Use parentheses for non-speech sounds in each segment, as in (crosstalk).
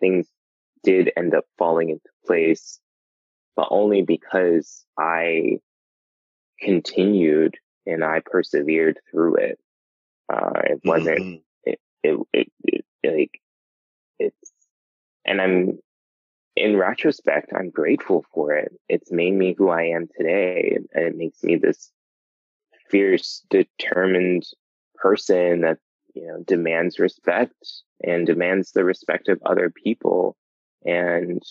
Things did end up falling into place, but only because I continued and I persevered through it. Uh, it wasn't, mm-hmm. it, it, it, it, like, it's, and I'm, in retrospect, I'm grateful for it. It's made me who I am today. And it makes me this fierce, determined person that, you know, demands respect and demands the respect of other people. And,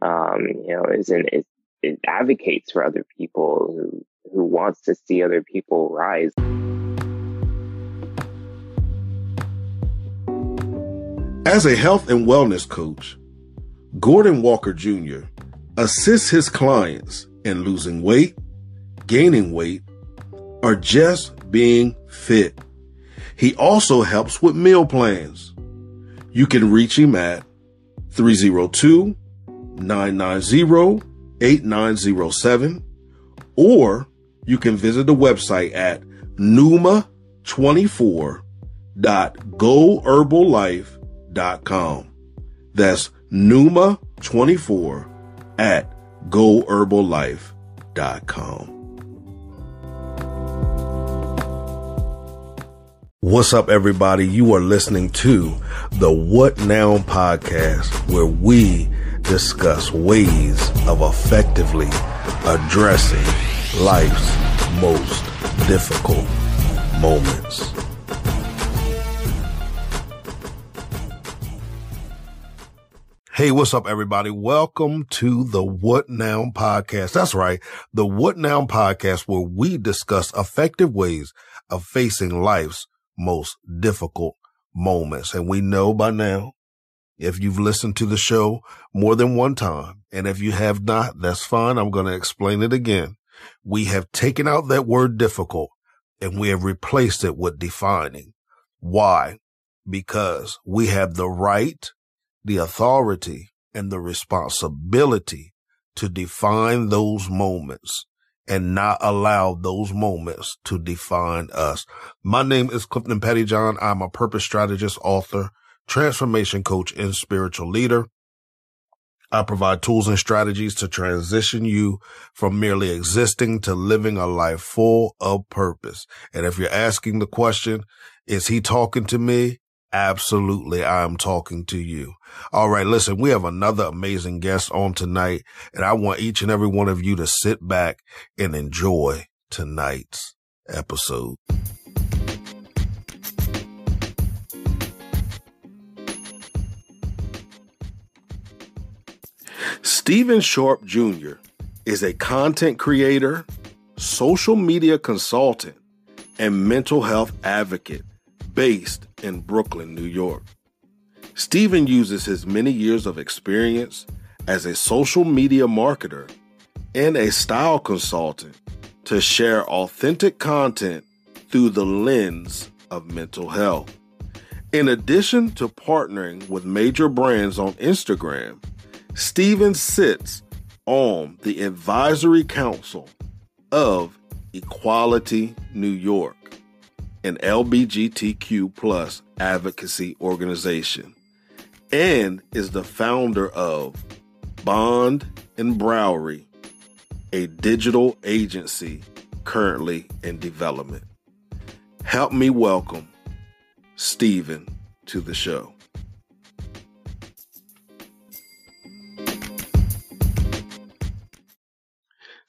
um, you know, is not it, it advocates for other people who, who wants to see other people rise. As a health and wellness coach, Gordon Walker Jr. assists his clients in losing weight, gaining weight, or just being fit. He also helps with meal plans. You can reach him at 302 990 8907 or you can visit the website at numa24.goherballife.com. That's numa24 at goherballife.com. What's up, everybody? You are listening to the What Now podcast, where we discuss ways of effectively addressing life's most difficult moments. Hey, what's up, everybody? Welcome to the What Now podcast. That's right. The What Now podcast, where we discuss effective ways of facing life's most difficult moments. And we know by now, if you've listened to the show more than one time, and if you have not, that's fine. I'm going to explain it again. We have taken out that word difficult and we have replaced it with defining. Why? Because we have the right, the authority and the responsibility to define those moments and not allow those moments to define us. My name is Clifton Pettyjohn. I'm a purpose strategist, author, transformation coach, and spiritual leader. I provide tools and strategies to transition you from merely existing to living a life full of purpose. And if you're asking the question, is he talking to me? Absolutely. I am talking to you. All right. Listen, we have another amazing guest on tonight and I want each and every one of you to sit back and enjoy tonight's episode. Stephen Sharp Jr. is a content creator, social media consultant, and mental health advocate based in Brooklyn, New York. Stephen uses his many years of experience as a social media marketer and a style consultant to share authentic content through the lens of mental health. In addition to partnering with major brands on Instagram, Stephen sits on the advisory council of Equality New York, an LBGTQ plus advocacy organization, and is the founder of Bond and Browery, a digital agency currently in development. Help me welcome Stephen to the show.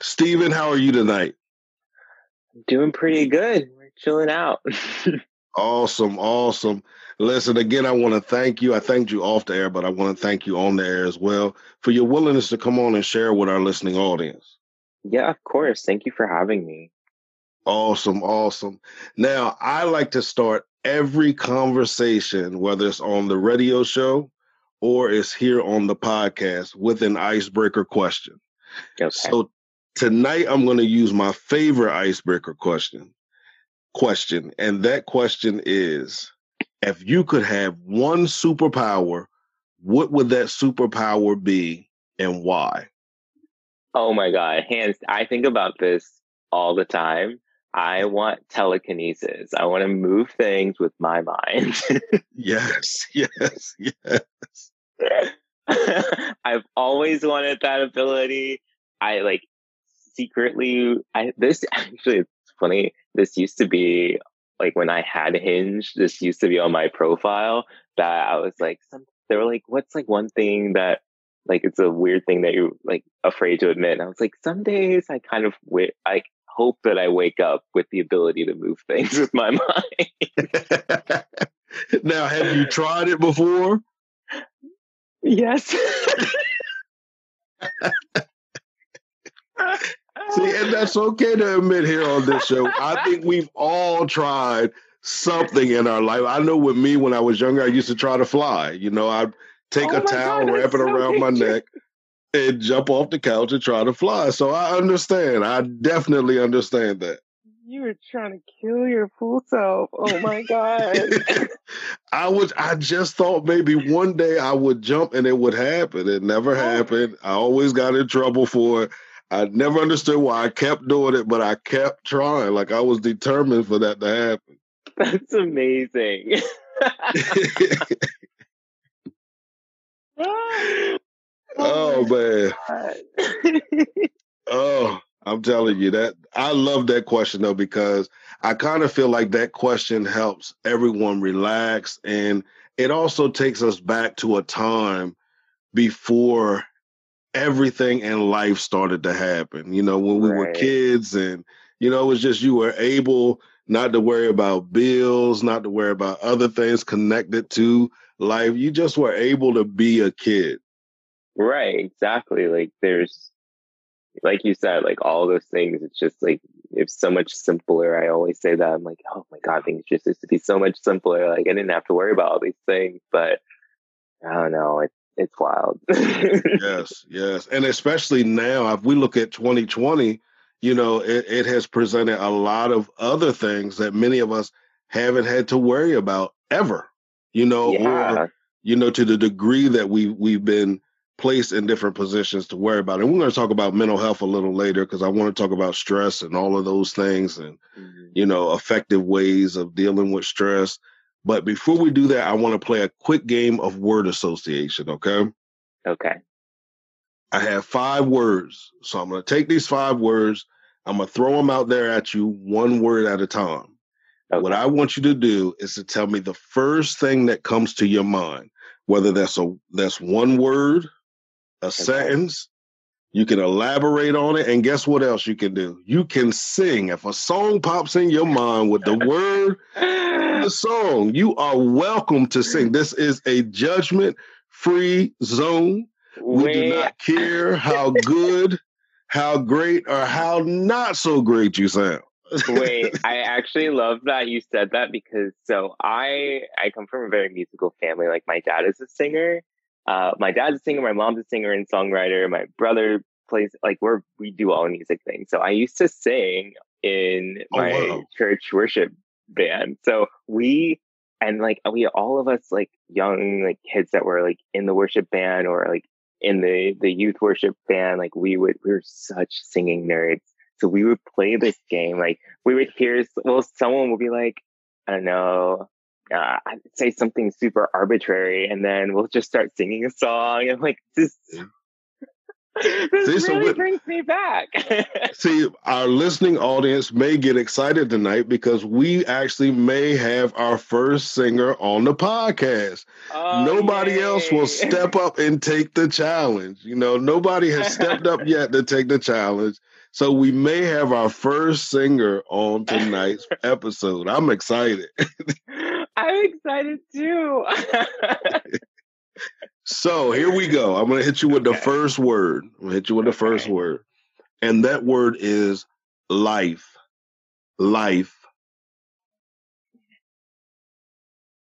Stephen, how are you tonight? Doing pretty good. Chilling out. (laughs) awesome, awesome. Listen, again, I want to thank you. I thanked you off the air, but I want to thank you on the air as well for your willingness to come on and share with our listening audience. Yeah, of course. Thank you for having me. Awesome, awesome. Now, I like to start every conversation, whether it's on the radio show or it's here on the podcast, with an icebreaker question. Okay. So tonight I'm going to use my favorite icebreaker question. Question, and that question is: If you could have one superpower, what would that superpower be, and why? Oh my god, hands! I think about this all the time. I want telekinesis. I want to move things with my mind. (laughs) yes, yes, yes. (laughs) I've always wanted that ability. I like secretly I this actually it's funny. This used to be like when I had Hinge, this used to be on my profile that I was like some they were like, what's like one thing that like it's a weird thing that you're like afraid to admit. And I was like, some days I kind of w- I hope that I wake up with the ability to move (laughs) things with my mind. now, have you tried it before? Yes. (laughs) (laughs) See, and that's okay to admit here on this show. I think we've all tried something in our life. I know with me when I was younger, I used to try to fly. You know, I'd take oh a towel, God, wrap it so around my neck, and jump off the couch and try to fly. So I understand. I definitely understand that. You were trying to kill your full self. Oh my God. (laughs) I was I just thought maybe one day I would jump and it would happen. It never oh. happened. I always got in trouble for it. I never understood why I kept doing it, but I kept trying. Like I was determined for that to happen. (laughs) That's amazing. (laughs) (laughs) Oh, oh man. oh, I'm telling you that I love that question though because I kind of feel like that question helps everyone relax and it also takes us back to a time before everything in life started to happen. You know, when we right. were kids and you know, it was just you were able not to worry about bills, not to worry about other things connected to life. You just were able to be a kid. Right, exactly. Like there's like you said, like all those things, it's just like it's so much simpler. I always say that. I'm like, oh my God, things just used to be so much simpler. Like I didn't have to worry about all these things, but I don't know. It's it's wild. (laughs) yes, yes. And especially now, if we look at 2020, you know, it, it has presented a lot of other things that many of us haven't had to worry about ever. You know, yeah. or you know, to the degree that we we've been placed in different positions to worry about. And we're going to talk about mental health a little later because I want to talk about stress and all of those things and, mm-hmm. you know, effective ways of dealing with stress. But before we do that, I want to play a quick game of word association. Okay. Okay. I have five words. So I'm going to take these five words. I'm going to throw them out there at you one word at a time. Okay. What I want you to do is to tell me the first thing that comes to your mind, whether that's a that's one word, a okay. sentence. You can elaborate on it. And guess what else you can do? You can sing. If a song pops in your mind with the (laughs) word, the song, you are welcome to sing. This is a judgment free zone. We Wait. do not care how good, how great, or how not so great you sound. Wait, (laughs) I actually love that you said that because so I I come from a very musical family. Like my dad is a singer, uh, my dad's a singer, my mom's a singer and songwriter, my brother plays like we're we do all music things. So I used to sing in oh, my wow. church worship band. So we and like we all of us like young like kids that were like in the worship band or like in the the youth worship band, like we would we were such singing nerds. So we would play this game. Like we would hear well, someone would be like, I don't know, uh, I'd say something super arbitrary and then we'll just start singing a song and like this this see, really brings me back. (laughs) see, our listening audience may get excited tonight because we actually may have our first singer on the podcast. Oh, nobody yay. else will step (laughs) up and take the challenge. You know, nobody has stepped up yet to take the challenge. So we may have our first singer on tonight's (laughs) episode. I'm excited. I'm excited too. So here we go. I'm going to hit you with the first word. I'm going to hit you with the first word. And that word is life. Life.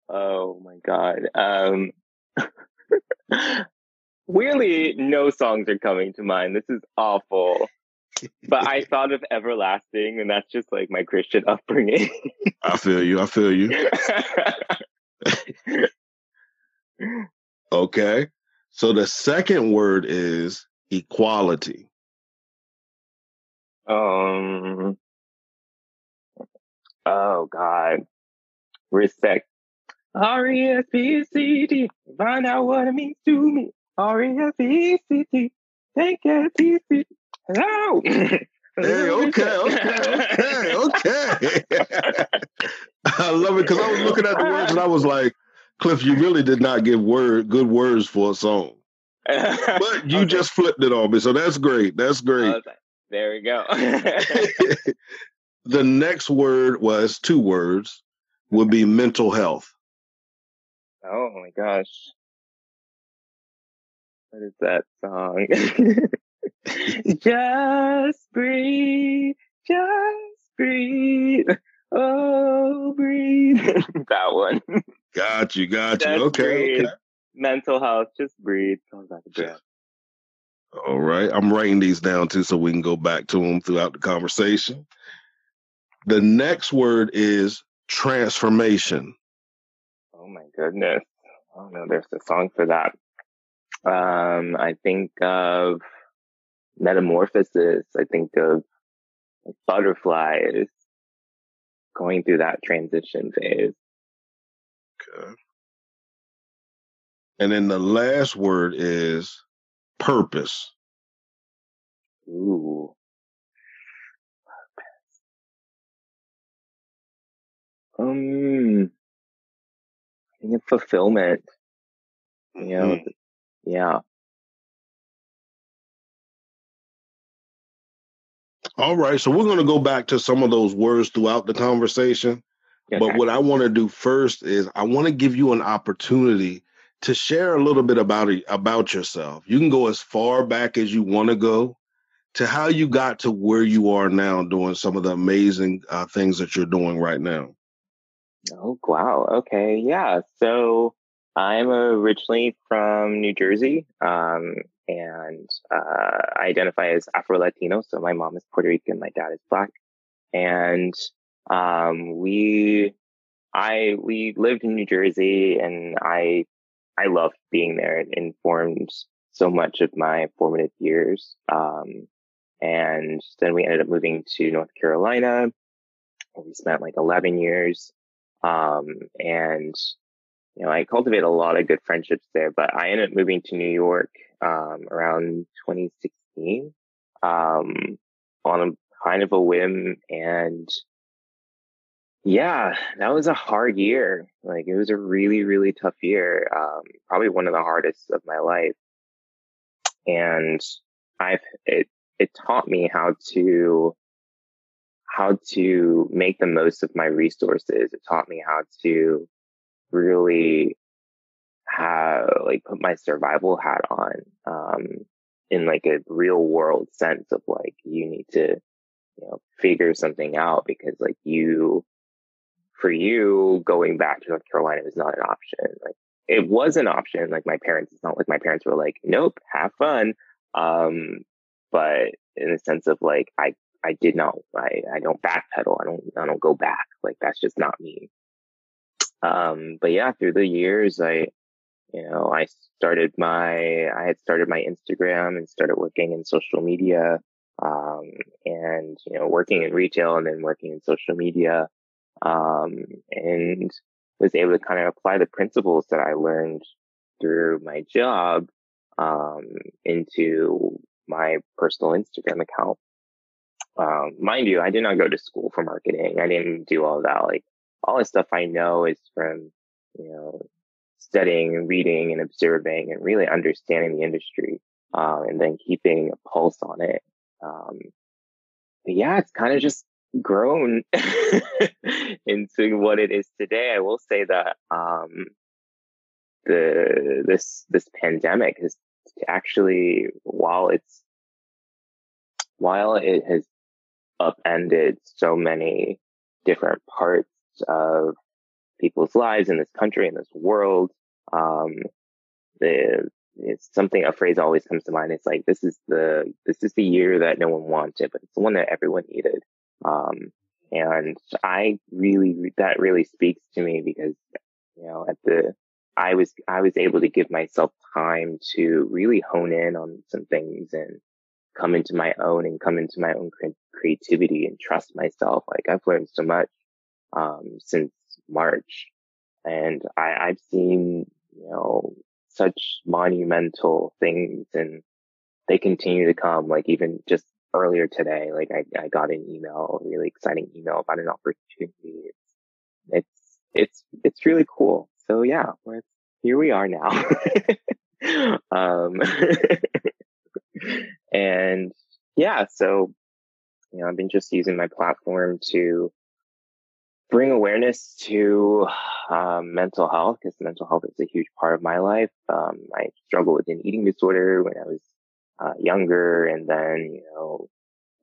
Oh my God. Um, (laughs) weirdly, no songs are coming to mind. This is awful but I (laughs) thought of everlasting, and that's just like my Christian upbringing. I feel you. I feel you. (laughs) okay. So the second word is equality. Um. Oh God. Respect. R E S P C T. Find out what it means to me. R E S P C T. Take it easy. Hello. (laughs) Hey, okay, okay, okay, okay. (laughs) I love it because I was looking at the words and I (laughs) was like, Cliff, you really did not give word good words for a song. But (laughs) you okay. just flipped it on me, so that's great. That's great. There we go. (laughs) the next word was two words would be mental health. Oh my gosh. What is that song? (laughs) just breathe, just breathe. Oh, breathe. that one. Got you, got you. okay, okay. Mental health, just breathe. breath. All right. I'm writing these down too so we can go back to them throughout the conversation. The next word is transformation. Oh my goodness. Oh no, there's a song for that. Um, I think of metamorphosis. I think of butterflies going through that transition phase. Okay. And then the last word is purpose. Ooh. Purpose. Um, I think it's fulfillment. You know, mm-hmm. yeah. All right. So we're going to go back to some of those words throughout the conversation. Okay. But what I want to do first is I want to give you an opportunity to share a little bit about it, about yourself. You can go as far back as you want to go to how you got to where you are now doing some of the amazing uh, things that you're doing right now. Oh, wow. Okay. Yeah. So I'm originally from New Jersey. Um, and uh, I identify as Afro Latino. So my mom is Puerto Rican, my dad is black, and um, we, I, we lived in New Jersey, and I, I loved being there. It informed so much of my formative years. Um, and then we ended up moving to North Carolina. We spent like 11 years. Um, and you know, I cultivated a lot of good friendships there, but I ended up moving to New York um, around 2016 um, on a kind of a whim. And yeah, that was a hard year. Like it was a really, really tough year. Um, probably one of the hardest of my life. And I've, it, it taught me how to, how to make the most of my resources. It taught me how to really have like put my survival hat on um in like a real world sense of like you need to you know figure something out because like you for you going back to North Carolina was not an option. Like it was an option. Like my parents it's not like my parents were like nope have fun. Um but in the sense of like I I did not I I don't backpedal. I don't I don't go back. Like that's just not me. Um but yeah through the years I you know, I started my, I had started my Instagram and started working in social media, um, and, you know, working in retail and then working in social media, um, and was able to kind of apply the principles that I learned through my job, um, into my personal Instagram account. Um, mind you, I did not go to school for marketing. I didn't do all that. Like all the stuff I know is from, you know, studying and reading and observing and really understanding the industry, um, and then keeping a pulse on it. Um, but yeah, it's kind of just grown (laughs) into what it is today. I will say that, um, the, this, this pandemic has actually, while it's, while it has upended so many different parts of people's lives in this country, in this world. Um, the, it's something, a phrase always comes to mind. It's like, this is the, this is the year that no one wanted, but it's the one that everyone needed. Um, and I really, that really speaks to me because, you know, at the, I was, I was able to give myself time to really hone in on some things and come into my own and come into my own cre- creativity and trust myself. Like I've learned so much, um, since March and I, I've seen, you know, such monumental things and they continue to come. Like even just earlier today, like I, I got an email, a really exciting email about an opportunity. It's, it's, it's, really cool. So yeah, here we are now. (laughs) um, (laughs) and yeah, so, you know, I've been just using my platform to bring awareness to um, mental health because mental health is a huge part of my life. Um, I struggled with an eating disorder when I was uh, younger, and then you know,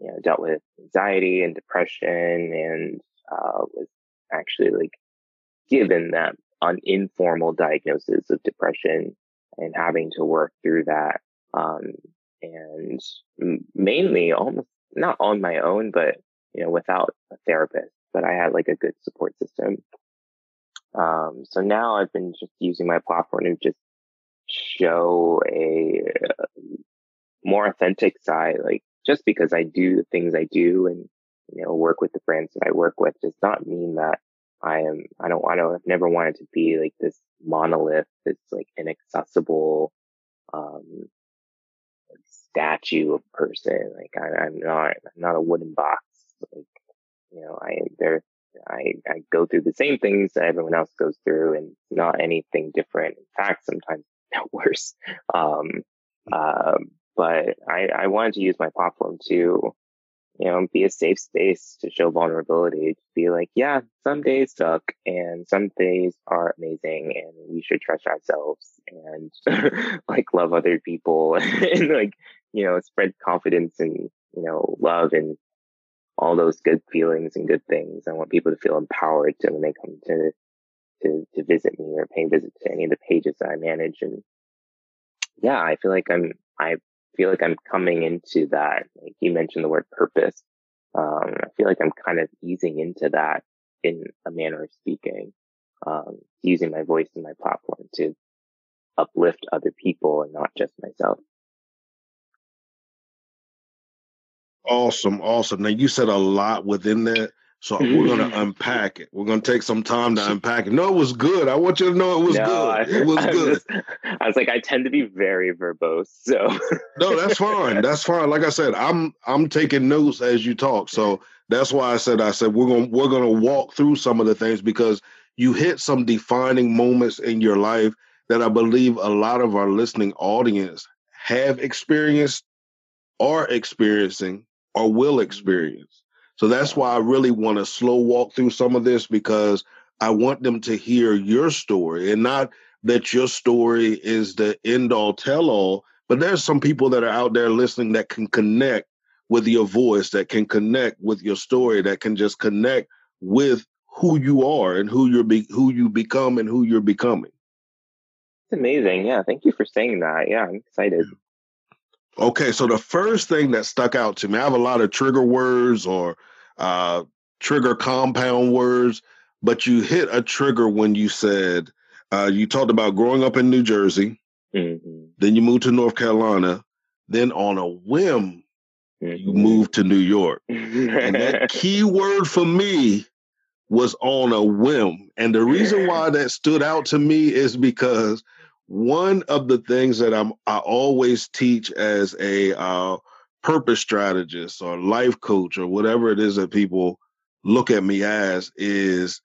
you know, dealt with anxiety and depression, and uh, was actually like given that an informal diagnosis of depression and having to work through that. Um, and mainly almost not on my own, but you know, without a therapist but I had like a good support system. Um, so now I've been just using my platform to just show a more authentic side, like just because I do the things I do and, you know, work with the brands that I work with does not mean that I am, I don't, I don't, I've never wanted to be like this monolith, this like inaccessible, um, statue of person. Like I, am not, I'm not a wooden box. Like you know, I there I I go through the same things that everyone else goes through, and not anything different. In fact, sometimes (laughs) worse. Um, uh, but I I wanted to use my platform to, you know, be a safe space to show vulnerability. To be like, yeah, some days suck, and some days are amazing, and we should trust ourselves and (laughs) like love other people (laughs) and like you know spread confidence and you know love and all those good feelings and good things. I want people to feel empowered to when they come to to to visit me or pay visit to any of the pages that I manage. And yeah, I feel like I'm I feel like I'm coming into that. Like you mentioned the word purpose. Um, I feel like I'm kind of easing into that in a manner of speaking, um, using my voice and my platform to uplift other people and not just myself. Awesome, awesome. Now you said a lot within that. So (laughs) we're gonna unpack it. We're gonna take some time to unpack it. No, it was good. I want you to know it was no, good. I, it was (laughs) I good. Just, I was like, I tend to be very verbose, so no, that's fine. (laughs) That's fine. Like I said, I'm I'm taking notes as you talk. So that's why I said I said we're gonna we're gonna walk through some of the things because you hit some defining moments in your life that I believe a lot of our listening audience have experienced, are experiencing, or will mm-hmm. experience. So that's why I really want to slow walk through some of this because I want them to hear your story and not that your story is the end all tell all, but there's some people that are out there listening that can connect with your voice, that can connect with your story, that can just connect with who you are and who you're be- who you become and who you're becoming. It's amazing. Yeah, thank you for saying that. Yeah, I'm excited. Okay, so the first thing that stuck out to me, I have a lot of trigger words or uh, trigger compound words, but you hit a trigger when you said uh, you talked about growing up in New Jersey, mm-hmm. then you moved to North Carolina, then on a whim mm-hmm. you moved to New York, and that (laughs) key word for me was on a whim, and the reason why (laughs) that stood out to me is because one of the things that I'm I always teach as a uh, purpose strategist or life coach or whatever it is that people look at me as is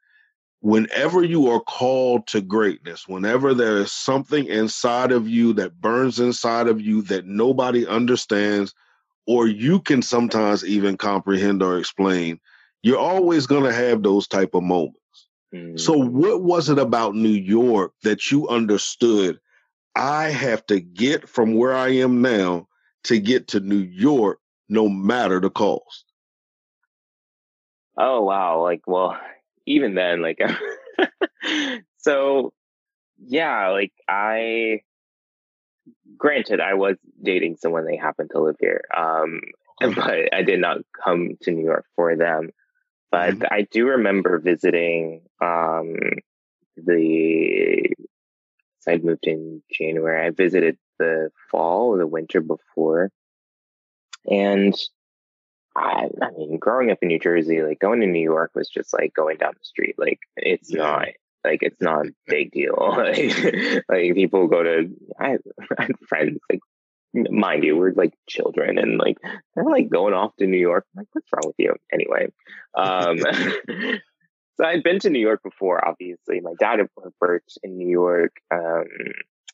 whenever you are called to greatness, whenever there is something inside of you that burns inside of you that nobody understands or you can sometimes even comprehend or explain, you're always going to have those type of moments. So, mm. what was it about New York that you understood? I have to get from where I am now to get to New York, no matter the cost. Oh, wow. Like, well, even then, like, (laughs) so yeah, like, I, granted, I was dating someone they happened to live here. Um, (laughs) okay. but I did not come to New York for them. But mm-hmm. I do remember visiting um, the. So I moved in January. I visited the fall, or the winter before, and I, I mean, growing up in New Jersey, like going to New York was just like going down the street. Like it's yeah. not like it's not a big deal. (laughs) like, like people go to I, I had friends like mind you, we're like children and like they're like going off to New York. I'm like, what's wrong with you? Anyway. Um, (laughs) so I'd been to New York before, obviously. My dad had worked in New York, um,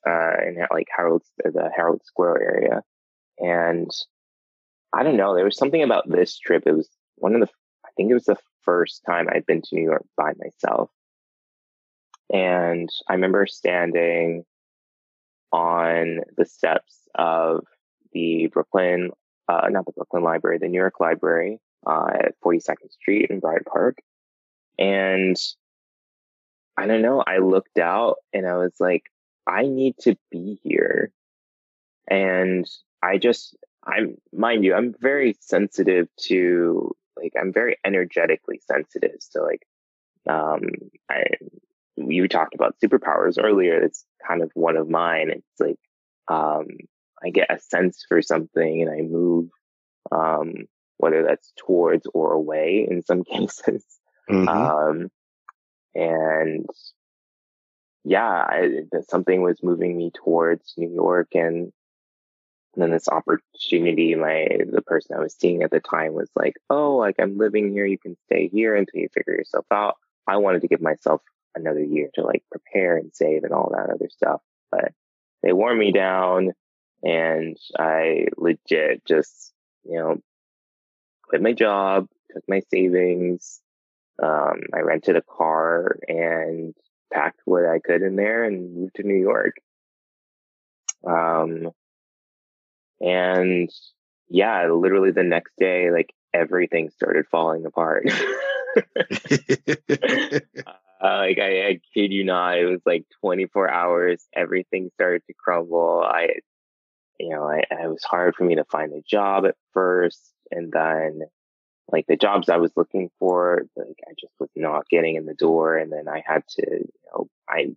uh, in like Herald, the Herald Square area. And I don't know, there was something about this trip. It was one of the, I think it was the first time I'd been to New York by myself. And I remember standing on the steps of the Brooklyn, uh, not the Brooklyn Library, the New York Library uh, at 42nd Street in Bryant Park. And I don't know, I looked out and I was like, I need to be here. And I just, I'm, mind you, I'm very sensitive to, like, I'm very energetically sensitive. So, like, um, I, you talked about superpowers earlier. It's kind of one of mine. It's like, um, I get a sense for something and I move, um, whether that's towards or away in some (laughs) cases. Mm-hmm. Um, and yeah, I, something was moving me towards New York and then this opportunity, my, the person I was seeing at the time was like, Oh, like I'm living here. You can stay here until you figure yourself out. I wanted to give myself another year to like prepare and save and all that other stuff. But they wore me down and I legit just, you know, quit my job, took my savings. Um, I rented a car and packed what I could in there and moved to New York. Um, and yeah, literally the next day, like everything started falling apart. (laughs) Uh, like I, I kid you not, it was like 24 hours. Everything started to crumble. I, you know, I, it was hard for me to find a job at first, and then like the jobs I was looking for, like I just was not getting in the door. And then I had to, you know, I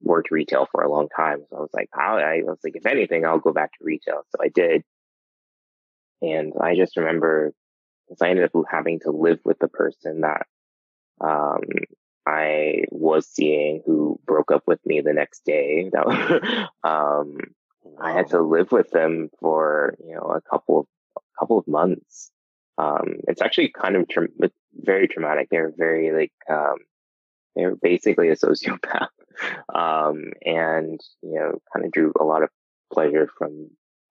worked retail for a long time, so I was like, I, I was like, if anything, I'll go back to retail. So I did, and I just remember because I ended up having to live with the person that um, I was seeing who broke up with me the next day. (laughs) That um, I had to live with them for you know a couple of a couple of months. Um, it's actually kind of tra- very traumatic. They're very like um, they're basically a (laughs) sociopath, um, and you know kind of drew a lot of pleasure from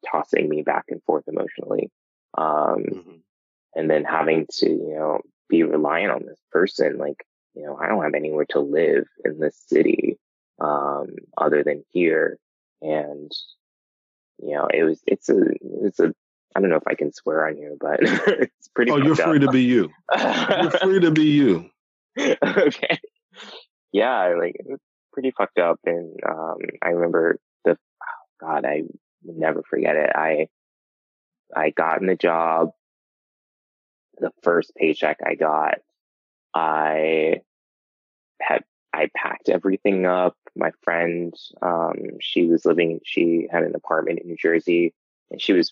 tossing me back and forth emotionally. Um, mm-hmm. and then having to you know be reliant on this person like you know, I don't have anywhere to live in this city, um, other than here. And, you know, it was, it's a, it's a, I don't know if I can swear on you, but (laughs) it's pretty. Oh, you're free up. to be you. you're (laughs) free to be you. okay. Yeah, like it was pretty fucked up, and um, I remember the oh God, I never forget it. I I got in the job. The first paycheck I got, I had I packed everything up. My friend, um, she was living, she had an apartment in New Jersey and she was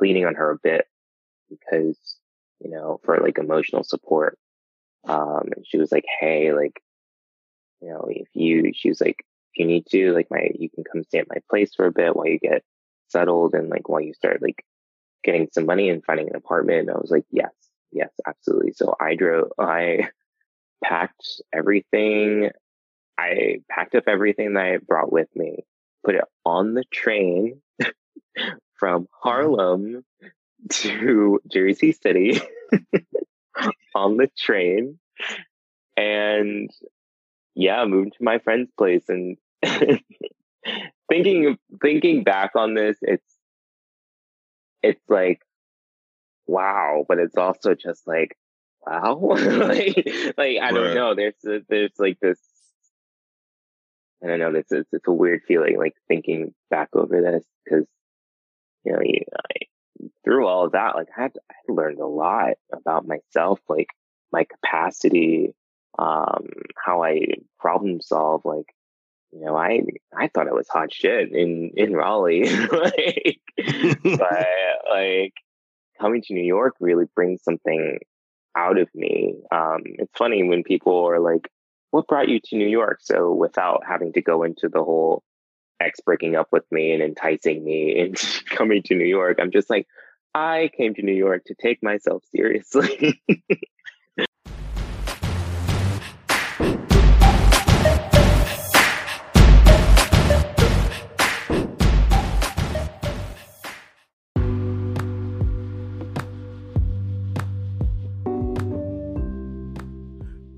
leaning on her a bit because, you know, for like emotional support. Um, and she was like, Hey, like, you know, if you, she was like, if you need to, like my, you can come stay at my place for a bit while you get settled and like while you start like getting some money and finding an apartment. I was like, yes, yes, absolutely. So I drove, I (laughs) packed everything. I packed up everything that I brought with me, put it on the train (laughs) from mm-hmm. Harlem to Jersey City (laughs) on the train and yeah, moved to my friend's place and (laughs) thinking thinking back on this, it's it's like wow, but it's also just like wow, (laughs) like like I don't know. There's there's like this. I don't know. It's it's, it's a weird feeling, like thinking back over this because you know, I, through all of that, like I had, I learned a lot about myself, like my capacity, um, how I problem solve, like you know, I I thought I was hot shit in in Raleigh, (laughs) like, but like coming to New York really brings something out of me. Um, it's funny when people are like, "What brought you to New York?" So without having to go into the whole ex breaking up with me and enticing me (laughs) into coming to New York, I'm just like, I came to New York to take myself seriously. (laughs)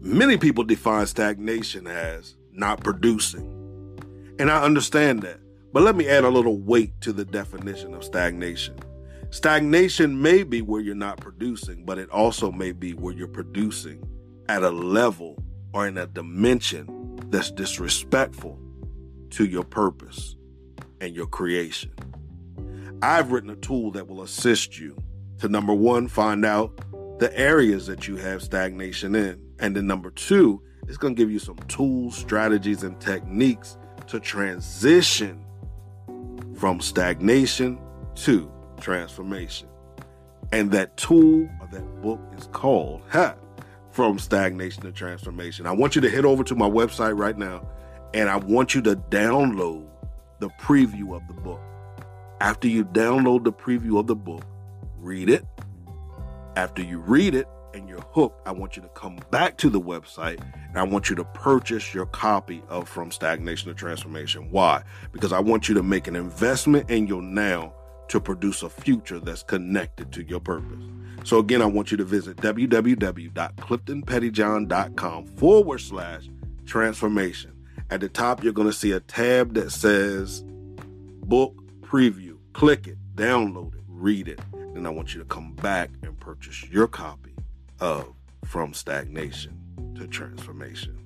Many people define stagnation as not producing. And I understand that. But let me add a little weight to the definition of stagnation. Stagnation may be where you're not producing, but it also may be where you're producing at a level or in a dimension that's disrespectful to your purpose and your creation. I've written a tool that will assist you to number one, find out the areas that you have stagnation in. And then number two, it's going to give you some tools, strategies, and techniques to transition from stagnation to transformation. And that tool or that book is called ha, From Stagnation to Transformation. I want you to head over to my website right now and I want you to download the preview of the book. After you download the preview of the book, read it. After you read it, hooked, I want you to come back to the website and I want you to purchase your copy of From Stagnation to Transformation. Why? Because I want you to make an investment in your now to produce a future that's connected to your purpose. So again, I want you to visit www.cliftonpettyjohn.com forward slash transformation. At the top, you're going to see a tab that says book preview. Click it, download it, read it. Then I want you to come back and purchase your copy of from stagnation to transformation.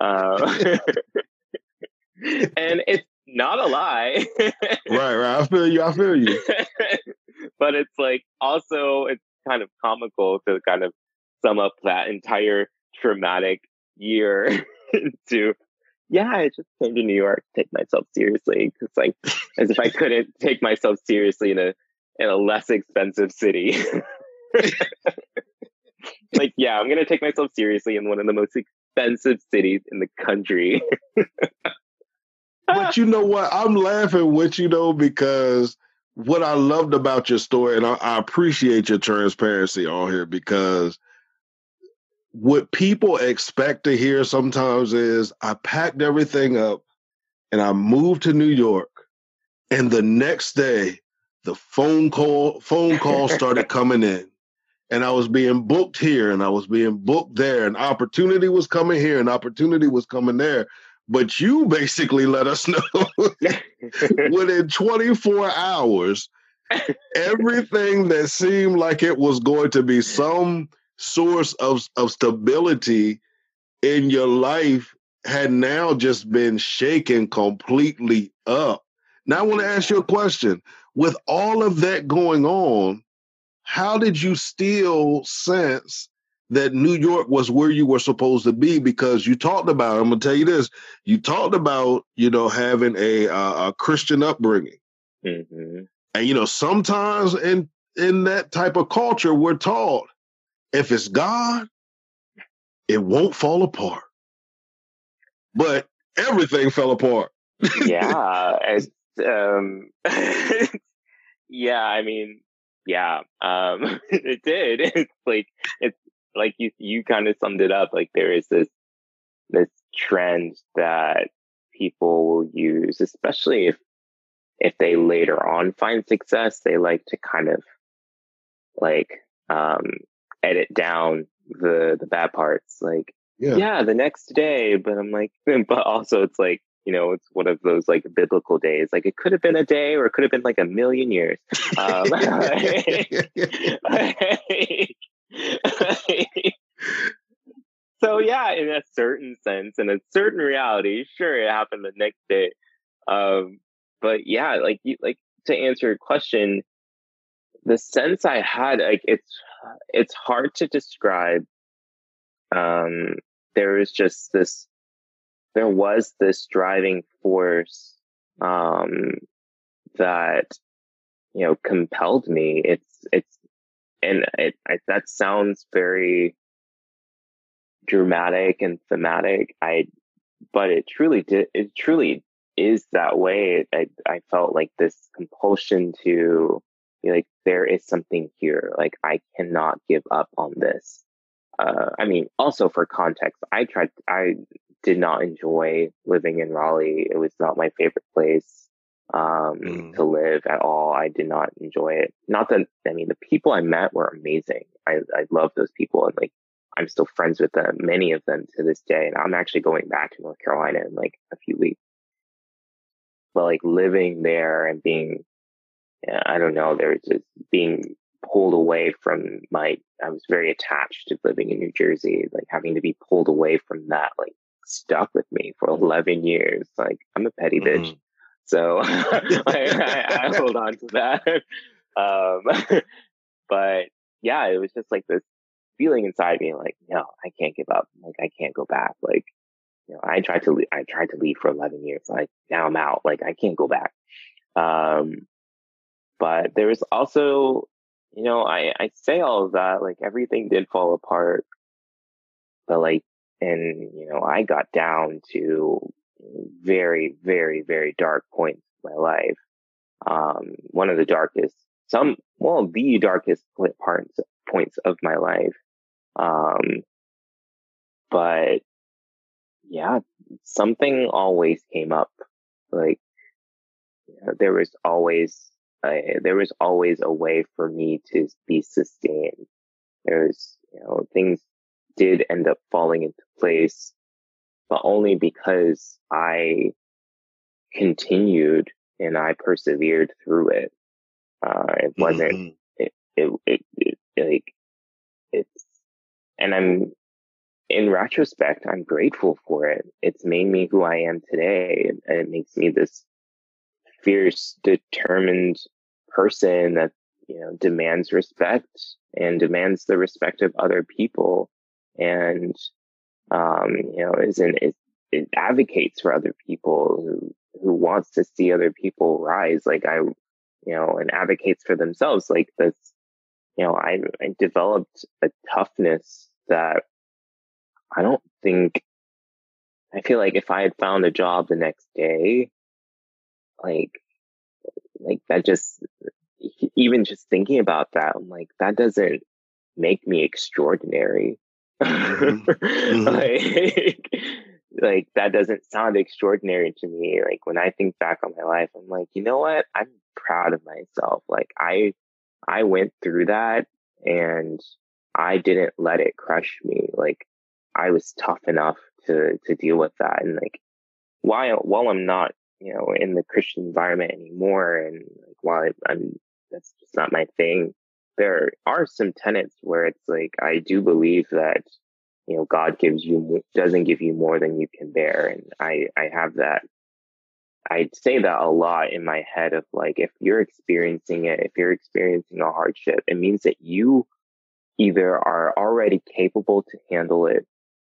uh, (laughs) and it's not a lie. right, right. I feel you. I feel you. (laughs) but it's like also it's kind of comical to kind of sum up that entire traumatic year (laughs) to yeah, I just came to New York to take myself seriously. It's like as if I couldn't take myself seriously in a in a less expensive city. (laughs) like, yeah, I'm gonna take myself seriously in one of the most expensive cities in the country. but you know what? I'm laughing with you though because what I loved about your story, and I, I appreciate your transparency on here because what people expect to hear sometimes is I packed everything up and I moved to New York, and the next day the phone call phone calls started (laughs) coming in. And I was being booked here and I was being booked there, and opportunity was coming here and opportunity was coming there. But you basically let us know (laughs) within 24 hours, everything that seemed like it was going to be some source of, of stability in your life had now just been shaken completely up. Now, I want to ask you a question. With all of that going on, how did you still sense that New York was where you were supposed to be because you talked about. I'm gonna tell you this. You talked about you know having a uh, a Christian upbringing, mm-hmm. and you know sometimes in in that type of culture we're taught if it's God, it won't fall apart. But everything fell apart. yeah, (laughs) it's, um, (laughs) yeah. I mean, yeah, um, (laughs) it did. It's like it's like you you kind of summed it up. Like there is this this trend that people will use, especially if if they later on find success, they like to kind of like um edit down the the bad parts. Like yeah. yeah, the next day, but I'm like, (laughs) but also it's like you know, it's one of those like biblical days. Like it could have been a day or it could have been like a million years. Um, (laughs) (laughs) (laughs) so yeah, in a certain sense, in a certain reality, sure, it happened the next day. Um, but yeah, like you, like to answer your question, the sense I had, like it's it's hard to describe. Um, there is just this, there was this driving force um, that you know compelled me. It's it's and it, that sounds very dramatic and thematic. I, but it truly did. It truly is that way. I I felt like this compulsion to like there is something here. Like I cannot give up on this. Uh, I mean, also for context, I tried. I did not enjoy living in Raleigh. It was not my favorite place um, mm. to live at all. I did not enjoy it. Not that I mean, the people I met were amazing. I I love those people, and like I'm still friends with them, many of them to this day. And I'm actually going back to North Carolina in like a few weeks. But like living there and being I don't know, there's just being pulled away from my, I was very attached to living in New Jersey, like having to be pulled away from that, like stuck with me for 11 years. Like I'm a petty mm-hmm. bitch. So (laughs) I, I, I, hold on to that. (laughs) Um, (laughs) but yeah, it was just like this feeling inside me, like, no, I can't give up. Like I can't go back. Like, you know, I tried to, leave, I tried to leave for 11 years. Like now I'm out. Like I can't go back. Um, but there was also, you know, I, I say all of that, like everything did fall apart. But like, and, you know, I got down to very, very, very dark points in my life. Um, one of the darkest, some, well, the darkest parts, points of my life. Um, but yeah, something always came up. Like, you know, there was always I, there was always a way for me to be sustained. There's, you know, things did end up falling into place, but only because I continued and I persevered through it. Uh, it wasn't, mm-hmm. it, it, it, it, like, it's, and I'm, in retrospect, I'm grateful for it. It's made me who I am today. And it makes me this fierce, determined person that you know demands respect and demands the respect of other people and um you know isn't it, it advocates for other people who who wants to see other people rise like i you know and advocates for themselves like this you know i i developed a toughness that i don't think i feel like if i had found a job the next day like like that just, even just thinking about that, I'm like, that doesn't make me extraordinary. Mm-hmm. (laughs) mm-hmm. like, like that doesn't sound extraordinary to me. Like when I think back on my life, I'm like, you know what? I'm proud of myself. Like I, I went through that and I didn't let it crush me. Like I was tough enough to, to deal with that. And like, while, while I'm not you know, in the Christian environment anymore. And like, while I, I'm, that's just not my thing. There are some tenets where it's like, I do believe that, you know, God gives you, doesn't give you more than you can bear. And I, I have that. I say that a lot in my head of like, if you're experiencing it, if you're experiencing a hardship, it means that you either are already capable to handle it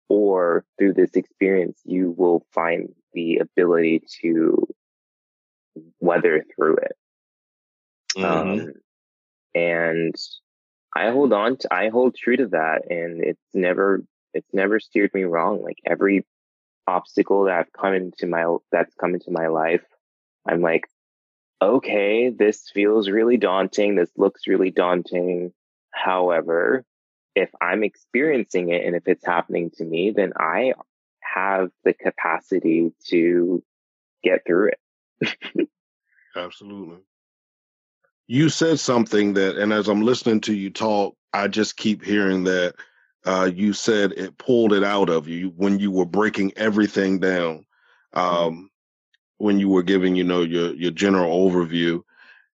or through this experience, you will find the ability to weather through it. Mm-hmm. Um, and I hold on to, I hold true to that. And it's never, it's never steered me wrong. Like every obstacle that I've come into my, that's come into my life, I'm like, okay, this feels really daunting. This looks really daunting. However, if I'm experiencing it and if it's happening to me, then I have the capacity to get through it. (laughs) Absolutely. You said something that, and as I'm listening to you talk, I just keep hearing that uh, you said it pulled it out of you when you were breaking everything down. Mm-hmm. Um, when you were giving, you know, your your general overview,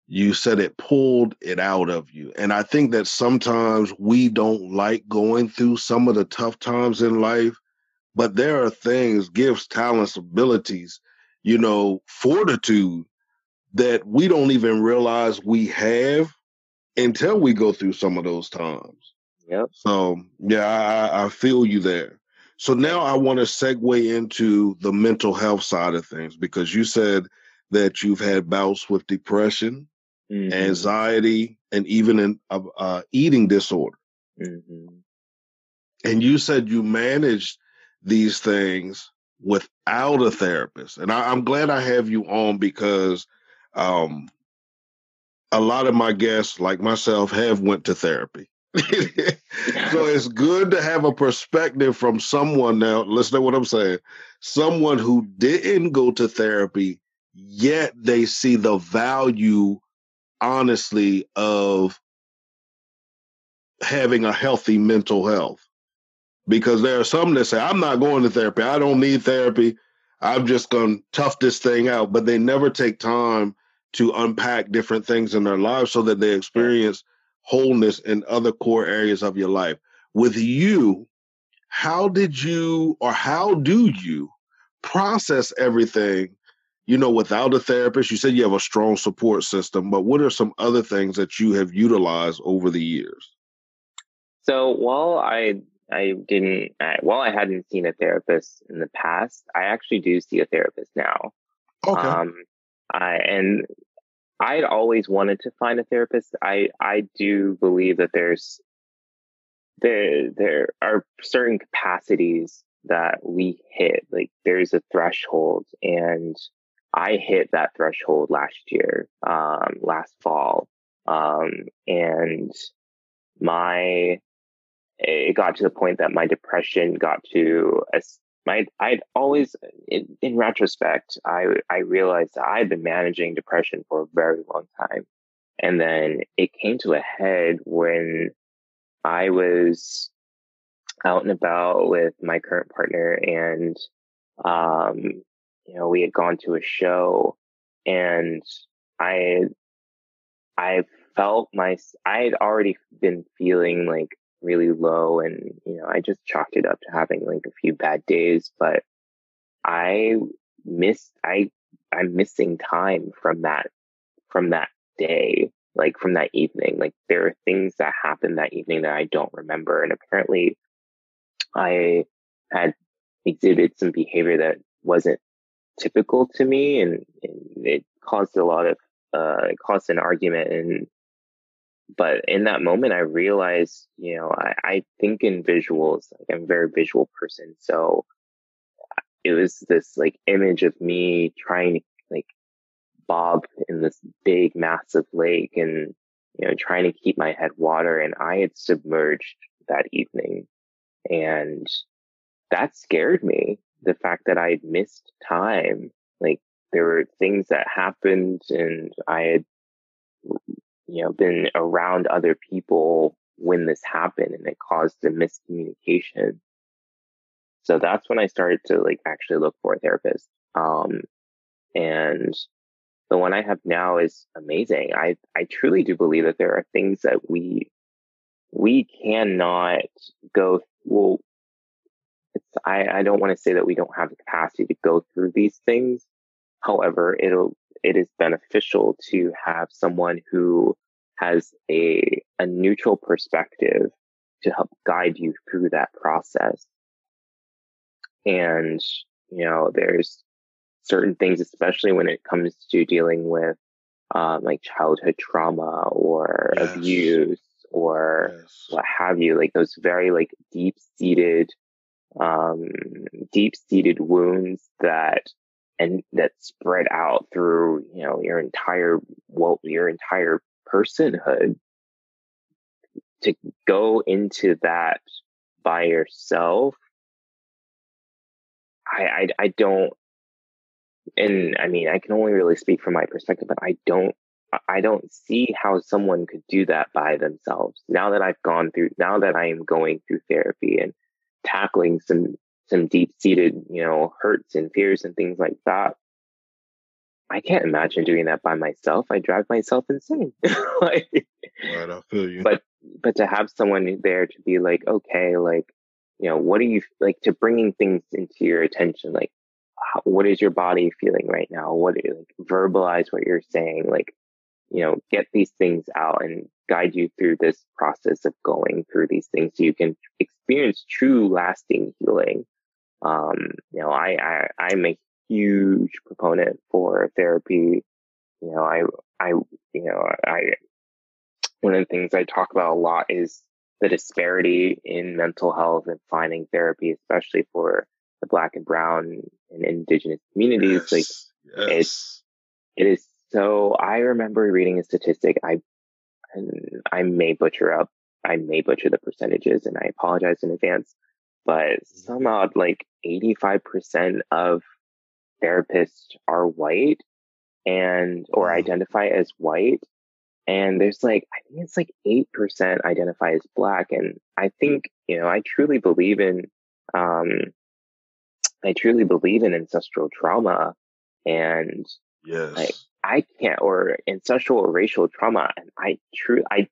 you said it pulled it out of you. And I think that sometimes we don't like going through some of the tough times in life, but there are things, gifts, talents, abilities, you know, fortitude that we don't even realize we have until we go through some of those times. Yep. So yeah, I, I feel you there. So now I want to segue into the mental health side of things because you said that you've had bouts with depression mm-hmm. anxiety, and even an uh, eating disorder. Mm-hmm. And you said you managed these things without a therapist. And I, am glad I have you on because um, a lot of my guests, like myself, have went to therapy. (laughs) so it's good to have a perspective from someone now. Listen to what I'm saying. Someone who didn't go to therapy, yet they see the value honestly of having a healthy mental health. Because there are some that say, I'm not going to therapy. I don't need therapy. I'm just going to tough this thing out. But they never take time to unpack different things in their lives so that they experience wholeness in other core areas of your life. With you, how did you or how do you process everything you know, without a therapist, you said you have a strong support system, but what are some other things that you have utilized over the years? So while I I didn't I, while I hadn't seen a therapist in the past, I actually do see a therapist now. Okay. Um, I and I'd always wanted to find a therapist. I I do believe that there's there there are certain capacities that we hit. Like there's a threshold and I hit that threshold last year, um, last fall. Um, and my, it got to the point that my depression got to a, my, I'd always, in, in retrospect, I, I realized that I had been managing depression for a very long time. And then it came to a head when I was out and about with my current partner and, um, you know, we had gone to a show and I, I felt my, I had already been feeling like really low and, you know, I just chalked it up to having like a few bad days, but I missed, I, I'm missing time from that, from that day, like from that evening. Like there are things that happened that evening that I don't remember. And apparently I had exhibited some behavior that wasn't typical to me and, and it caused a lot of uh it caused an argument and but in that moment i realized you know i, I think in visuals like i'm a very visual person. So uh, it was this like image of me trying to like bob in this big massive lake and you know trying to keep my head water. And i had submerged that evening. And that scared me the fact that I had missed time. Like there were things that happened and I had, you know, been around other people when this happened and it caused a miscommunication. So that's when I started to like actually look for a therapist. Um, and the one I have now is amazing. I, I truly do believe that there are things that we, we cannot go, well, it's I, I don't want to say that we don't have the capacity to go through these things. However, it'll it is beneficial to have someone who has a a neutral perspective to help guide you through that process. And, you know, there's certain things, especially when it comes to dealing with um, like childhood trauma or yes. abuse or yes. what have you, like those very like deep seated, um, deep seated wounds that and that spread out through, you know, your entire, well, your entire personhood to go into that by yourself. I, I, I don't, and I mean, I can only really speak from my perspective, but I don't, I don't see how someone could do that by themselves. Now that I've gone through, now that I am going through therapy and tackling some, some deep seated, you know, hurts and fears and things like that. I can't imagine doing that by myself. I drive myself insane. (laughs) like, right, I feel you. But, but to have someone there to be like, okay, like, you know, what are you like to bringing things into your attention? Like, how, what is your body feeling right now? What like verbalize what you're saying? Like, you know, get these things out and guide you through this process of going through these things so you can experience true lasting healing. Um, you know, I, I, I'm a huge proponent for therapy. You know, I, I, you know, I, one of the things I talk about a lot is the disparity in mental health and finding therapy, especially for the black and brown and indigenous communities. Yes, like yes. it's, it is so I remember reading a statistic. I and I may butcher up, I may butcher the percentages, and I apologize in advance. But somehow, like eighty-five percent of therapists are white, and or identify as white, and there's like I think it's like eight percent identify as black, and I think you know I truly believe in, um, I truly believe in ancestral trauma, and yes. Like, I can't, or ancestral or racial trauma. And I true, I,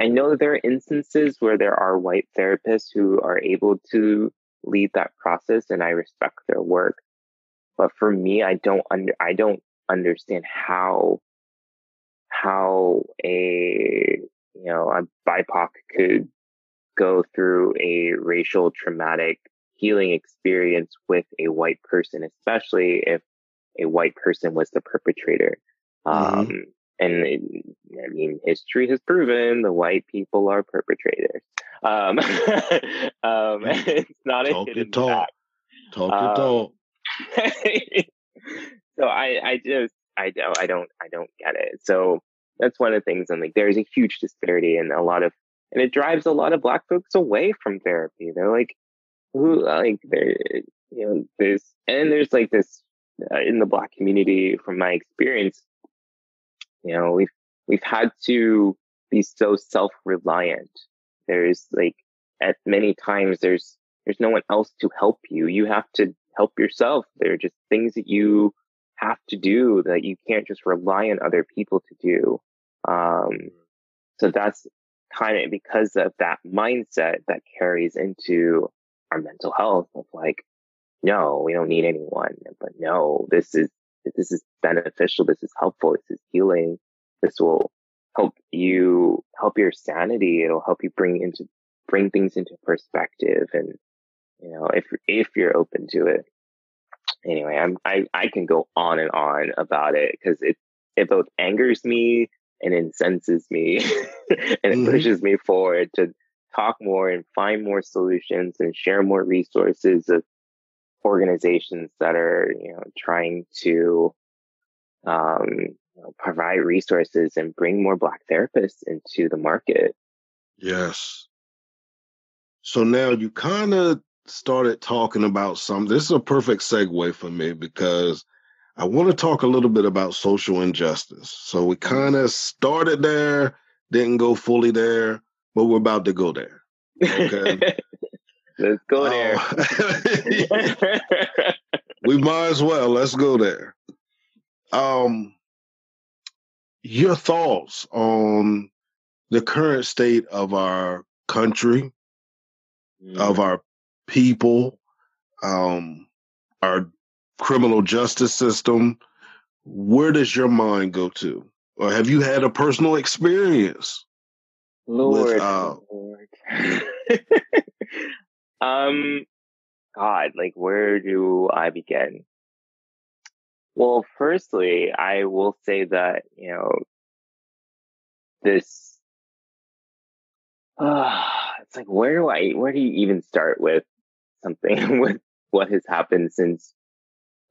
I know there are instances where there are white therapists who are able to lead that process and I respect their work. But for me, I don't under, I don't understand how, how a, you know, a BIPOC could go through a racial traumatic healing experience with a white person, especially if a white person was the perpetrator. Mm-hmm. Um, and it, I mean, history has proven the white people are perpetrators. Um, (laughs) um, (laughs) it's not talk a hidden talk. fact. Talk um, talk. (laughs) so I, I just, I don't, I don't, I don't get it. So that's one of the things. I'm like, there's a huge disparity and a lot of, and it drives a lot of black folks away from therapy. They're like, who, like, there, you know, there's, and there's like this uh, in the black community from my experience you know we've we've had to be so self-reliant. There's like at many times there's there's no one else to help you. You have to help yourself. There are just things that you have to do that you can't just rely on other people to do. Um so that's kind of because of that mindset that carries into our mental health of like no, we don't need anyone. But no, this is, this is beneficial. This is helpful. This is healing. This will help you, help your sanity. It'll help you bring into, bring things into perspective. And, you know, if, if you're open to it. Anyway, I'm, I, I can go on and on about it because it, it both angers me and incenses me (laughs) and it mm-hmm. pushes me forward to talk more and find more solutions and share more resources of organizations that are you know trying to um, you know, provide resources and bring more black therapists into the market. Yes. So now you kind of started talking about some this is a perfect segue for me because i want to talk a little bit about social injustice. So we mm-hmm. kind of started there didn't go fully there but we're about to go there okay (laughs) Let's go there. Oh. (laughs) we might as well. Let's go there. Um, your thoughts on the current state of our country, mm. of our people, um, our criminal justice system. Where does your mind go to? Or have you had a personal experience Lord, with, uh, Lord. (laughs) um, God, like where do I begin? Well, firstly, I will say that you know this. Uh, (sighs) it's like where do I where do you even start with something (laughs) with what has happened since?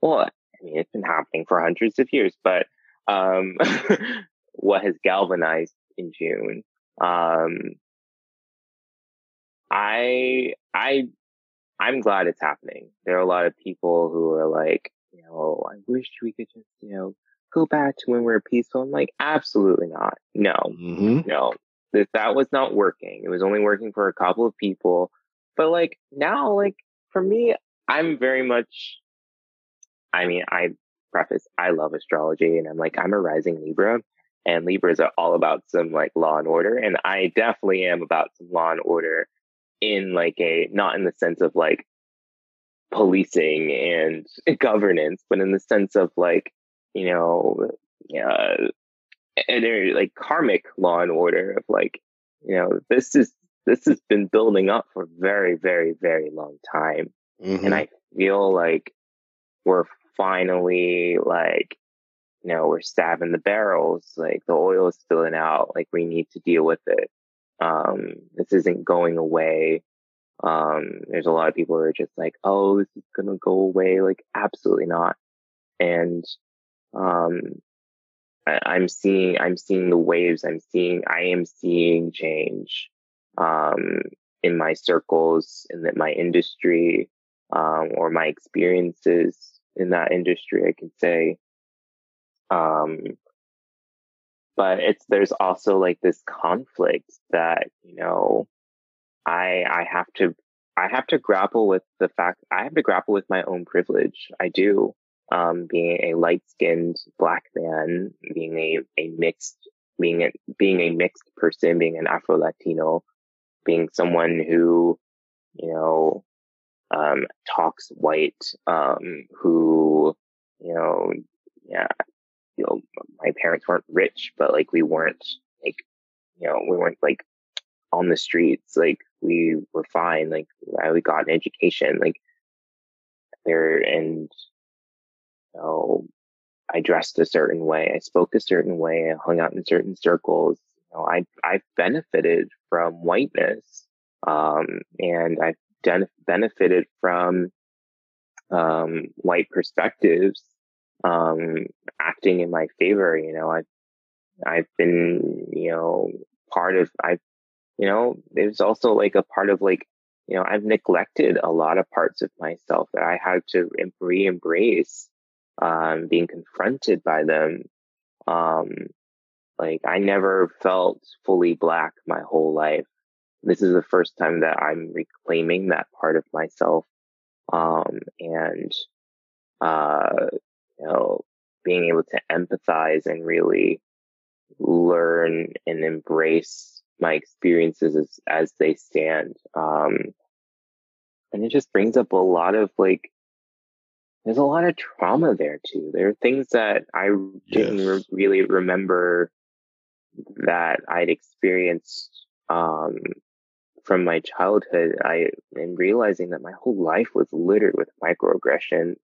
Well, I mean, it's been happening for hundreds of years, but um, (laughs) what has galvanized in June? Um, I, I, I'm glad it's happening. There are a lot of people who are like, you know, I wish we could just, you know, go back to when we are peaceful. I'm like, absolutely not. No, mm-hmm. no, that that was not working. It was only working for a couple of people. But like now, like for me, I'm very much, I mean, I preface, I love astrology and I'm like, I'm a rising Libra and Libras are all about some like law and order. And I definitely am about some law and order in like a, not in the sense of like policing and (laughs) governance, but in the sense of like, you know, uh, and like karmic law and order of like, you know, this is, this has been building up for a very, very, very long time. Mm-hmm. And I feel like we're finally like, you know, we're stabbing the barrels, like the oil is spilling out, like we need to deal with it. Um, this isn't going away. Um, there's a lot of people who are just like, oh, this is gonna go away. Like, absolutely not. And, um, I, am seeing, I'm seeing the waves. I'm seeing, I am seeing change, um, in my circles, in the, my industry, um, or my experiences in that industry, I can say. Um, but it's, there's also like this conflict that, you know, I, I have to, I have to grapple with the fact, I have to grapple with my own privilege. I do. Um, being a light skinned black man, being a, a mixed, being a, being a mixed person, being an Afro Latino, being someone who, you know, um, talks white, um, who, you know, yeah, you know, my parents weren't rich, but like we weren't like, you know, we weren't like on the streets. Like we were fine. Like we got an education. Like there and, you know, I dressed a certain way. I spoke a certain way. I hung out in certain circles. You know, I, I've benefited from whiteness. Um, and done, benefited from, um, white perspectives um, acting in my favor. You know, I've, I've been, you know, part of, I've, you know, there's also like a part of like, you know, I've neglected a lot of parts of myself that I had to re-embrace, um, being confronted by them. Um, like I never felt fully black my whole life. This is the first time that I'm reclaiming that part of myself. Um, and, uh, you know, being able to empathize and really learn and embrace my experiences as, as they stand. Um, and it just brings up a lot of like, there's a lot of trauma there too. There are things that I didn't yes. re- really remember that I'd experienced, um, from my childhood. I am realizing that my whole life was littered with microaggressions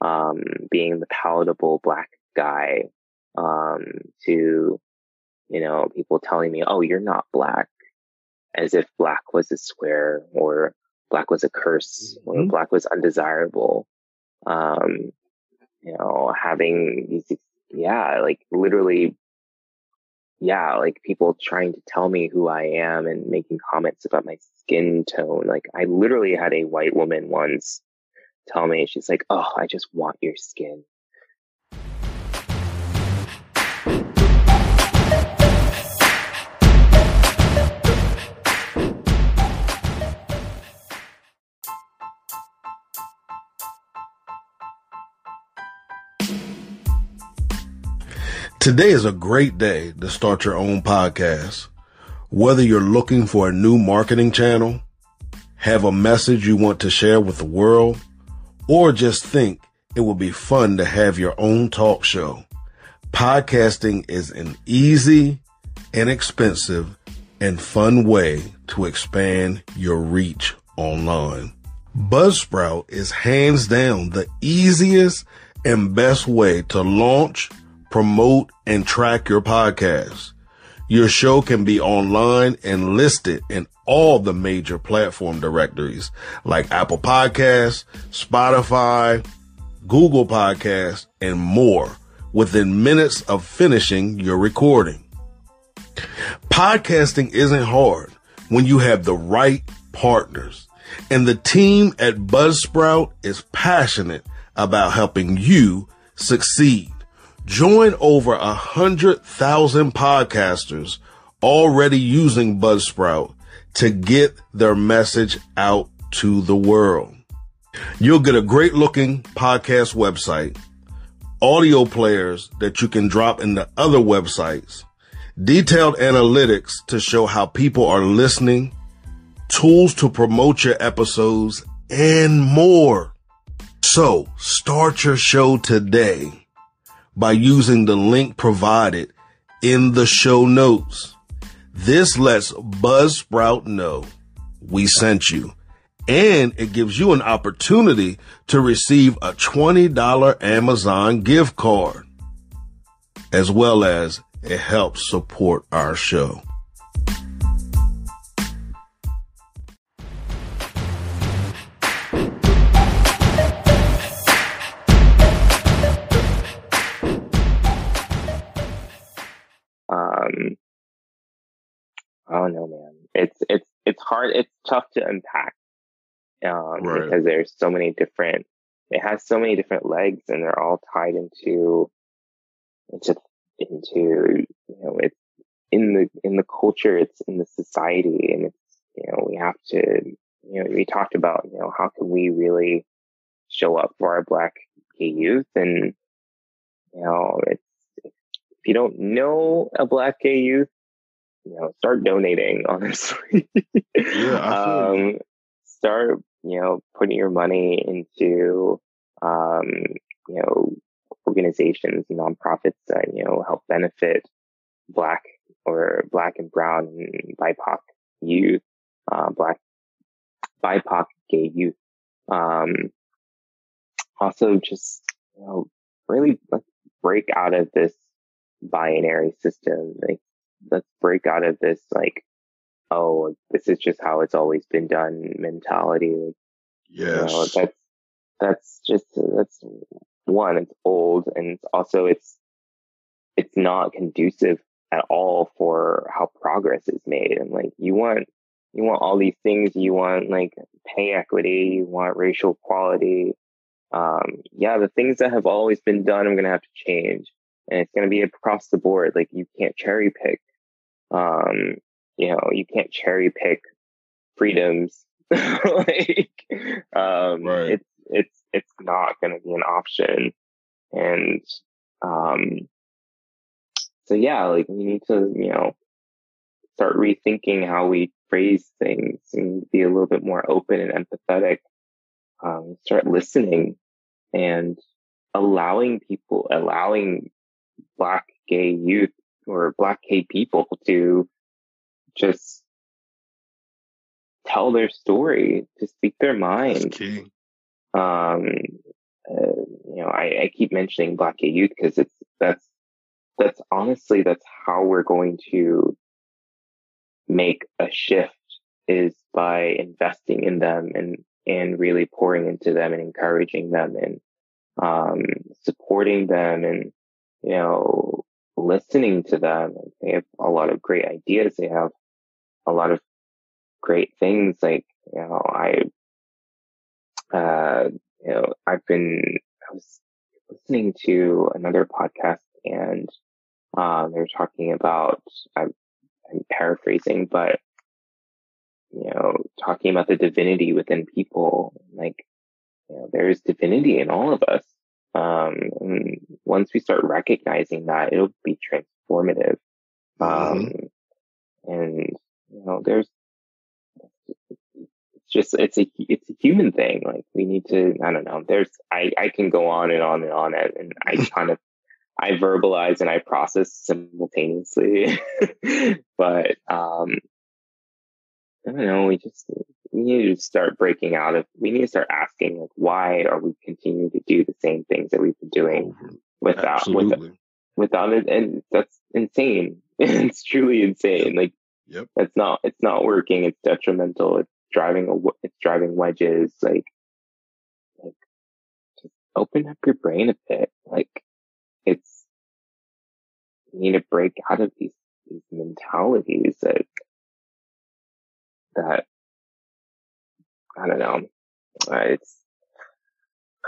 um, being the palatable black guy, um, to, you know, people telling me, oh, you're not black, as if black was a square or black was a curse mm-hmm. or black was undesirable. Um, you know, having these, yeah, like literally, yeah, like people trying to tell me who I am and making comments about my skin tone. Like I literally had a white woman once tell me, she's like, Oh, I just want your skin. Today is a great day to start your own podcast. Whether you're looking for a new marketing channel, have a message you want to share with the world, or just think it would be fun to have your own talk show. Podcasting is an easy, inexpensive, and fun way to expand your reach online. Buzzsprout is hands down the easiest and best way to launch, promote, and track your podcast. Your show can be online and listed in all the major platform directories like Apple Podcasts, Spotify, Google Podcasts, and more within minutes of finishing your recording. Podcasting isn't hard when you have the right partners. And the team at Buzzsprout is passionate about helping you succeed. Join over a hundred thousand podcasters already using Buzzsprout to get their message out to the world. You'll get a great looking podcast website, audio players that you can drop into other websites, detailed analytics to show how people are listening, tools to promote your episodes, and more. So start your show today by using the link provided in the show notes. This lets Buzzsprout know we sent you and it gives you an opportunity to receive a $20 Amazon gift card as well as it helps support our show. I don't know, man. It's it's it's hard. It's tough to unpack um, right. because there's so many different. It has so many different legs, and they're all tied into into into you know it's in the in the culture it's in the society and it's you know we have to you know we talked about you know how can we really show up for our black gay youth and you know it's if you don't know a black gay youth you know start donating (laughs) honestly yeah, um start you know putting your money into um you know organizations and nonprofits that, you know, help benefit black or black and brown and BIPOC youth, uh, black, BIPOC gay youth. Um, also just, you know, really break out of this binary system. Like, let's break out of this, like, oh, this is just how it's always been done mentality. Yes. You know, that's, that's just, that's one, it's old and it's also it's it's not conducive at all for how progress is made. And like you want you want all these things, you want like pay equity, you want racial equality. Um, yeah, the things that have always been done, I'm gonna have to change. And it's gonna be across the board. Like you can't cherry pick. Um, you know, you can't cherry pick freedoms. (laughs) like um right. it's it's it's not going to be an option. And, um, so yeah, like we need to, you know, start rethinking how we phrase things and be a little bit more open and empathetic. Um, start listening and allowing people, allowing black gay youth or black gay people to just tell their story, to speak their mind. Um, uh, you know, I, I keep mentioning Black Gay Youth because it's that's that's honestly that's how we're going to make a shift is by investing in them and and really pouring into them and encouraging them and um, supporting them and you know listening to them. They have a lot of great ideas. They have a lot of great things. Like you know, I uh, you know, I've been, I was listening to another podcast and, uh, they're talking about, I'm, I'm paraphrasing, but, you know, talking about the divinity within people, like, you know, there's divinity in all of us. Um, and once we start recognizing that, it'll be transformative. Mm-hmm. Um, and, you know, there's, it's just it's a it's a human thing. Like we need to I don't know. There's I I can go on and on and on and I (laughs) kind of I verbalize and I process simultaneously. (laughs) but um, I don't know. We just we need to start breaking out of. We need to start asking like, why are we continuing to do the same things that we've been doing without without, without it? And that's insane. (laughs) it's truly insane. Like, yep. that's not. It's not working. It's detrimental. It's driving a. It's driving wedges. Like, like, just open up your brain a bit. Like, it's you need to break out of these these mentalities that that I don't know. Uh, it's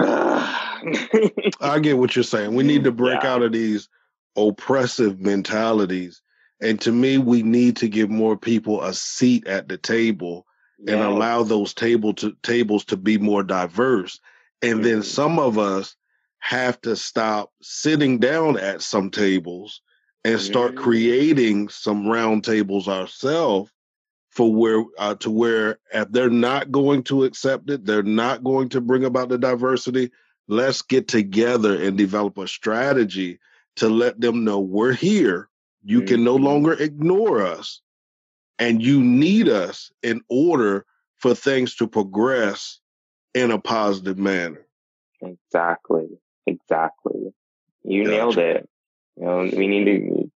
I get what you're saying. We need to (laughs) break yeah. out of these oppressive mentalities. And to me, we need to give more people a seat at the table yes. and allow those table to tables to be more diverse. And mm-hmm. then some of us have to stop sitting down at some tables and start mm-hmm. creating some round tables ourselves for where uh, to where if they're not going to accept it, they're not going to bring about the diversity. Let's get together and develop a strategy to let them know we're here. You mm-hmm. can no mm-hmm. longer ignore us, and you need us in order for things to progress in a positive manner. Exactly. Exactly. You gotcha. nailed it. You know, we need to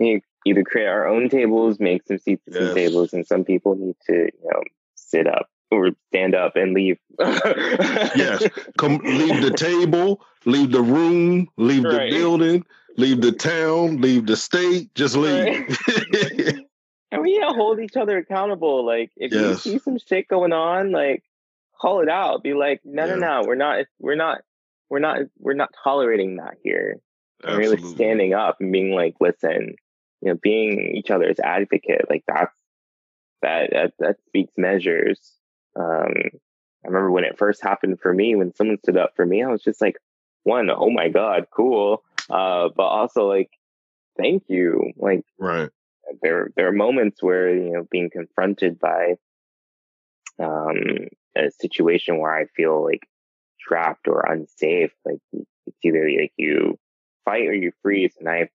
we need to either create our own tables, make some seats at yes. some tables, and some people need to, you know, sit up or stand up and leave. (laughs) yes. (laughs) Come leave the table, leave the room, leave right. the building, leave the town, leave the state, just leave. Right. (laughs) and we need to hold each other accountable. Like if yes. you see some shit going on, like call it out. Be like, no, yeah. no, no, we're not we're not we're not we're not tolerating that here. And really standing up and being like, listen, you know, being each other's advocate, like that's that that, that speaks measures. Um, I remember when it first happened for me, when someone stood up for me, I was just like, one, oh my god, cool, uh, but also like, thank you. Like, right. There, there are moments where you know being confronted by um, a situation where I feel like trapped or unsafe. Like it's either like you fight or you freeze. And I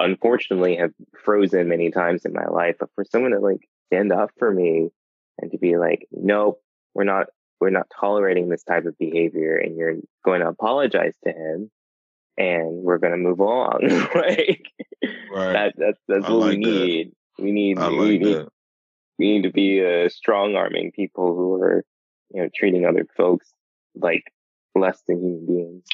unfortunately have frozen many times in my life, but for someone to like stand up for me and to be like, nope, we're not, we're not tolerating this type of behavior and you're going to apologize to him and we're going to move on. (laughs) like right. that, that's, that's I what like we need. That. We need, I we, need that. we need to be uh, strong arming people who are, you know, treating other folks like less than human beings.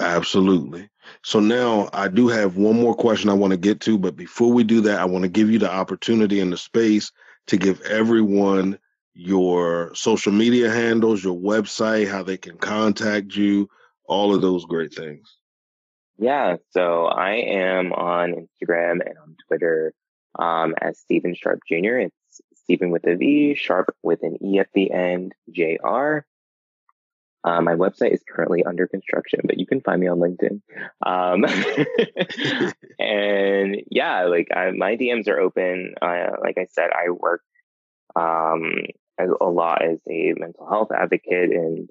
Absolutely. So now I do have one more question I want to get to, but before we do that, I want to give you the opportunity and the space to give everyone your social media handles, your website, how they can contact you, all of those great things. Yeah. So I am on Instagram and on Twitter um, as Steven Sharpe Jr. It's Steven with a V, Sharpe with an E at the end, Jr. Uh, my website is currently under construction, but you can find me on LinkedIn. Um, (laughs) (laughs) and yeah, like I, my DMs are open. Uh, like I said, I work um, a lot as a mental health advocate and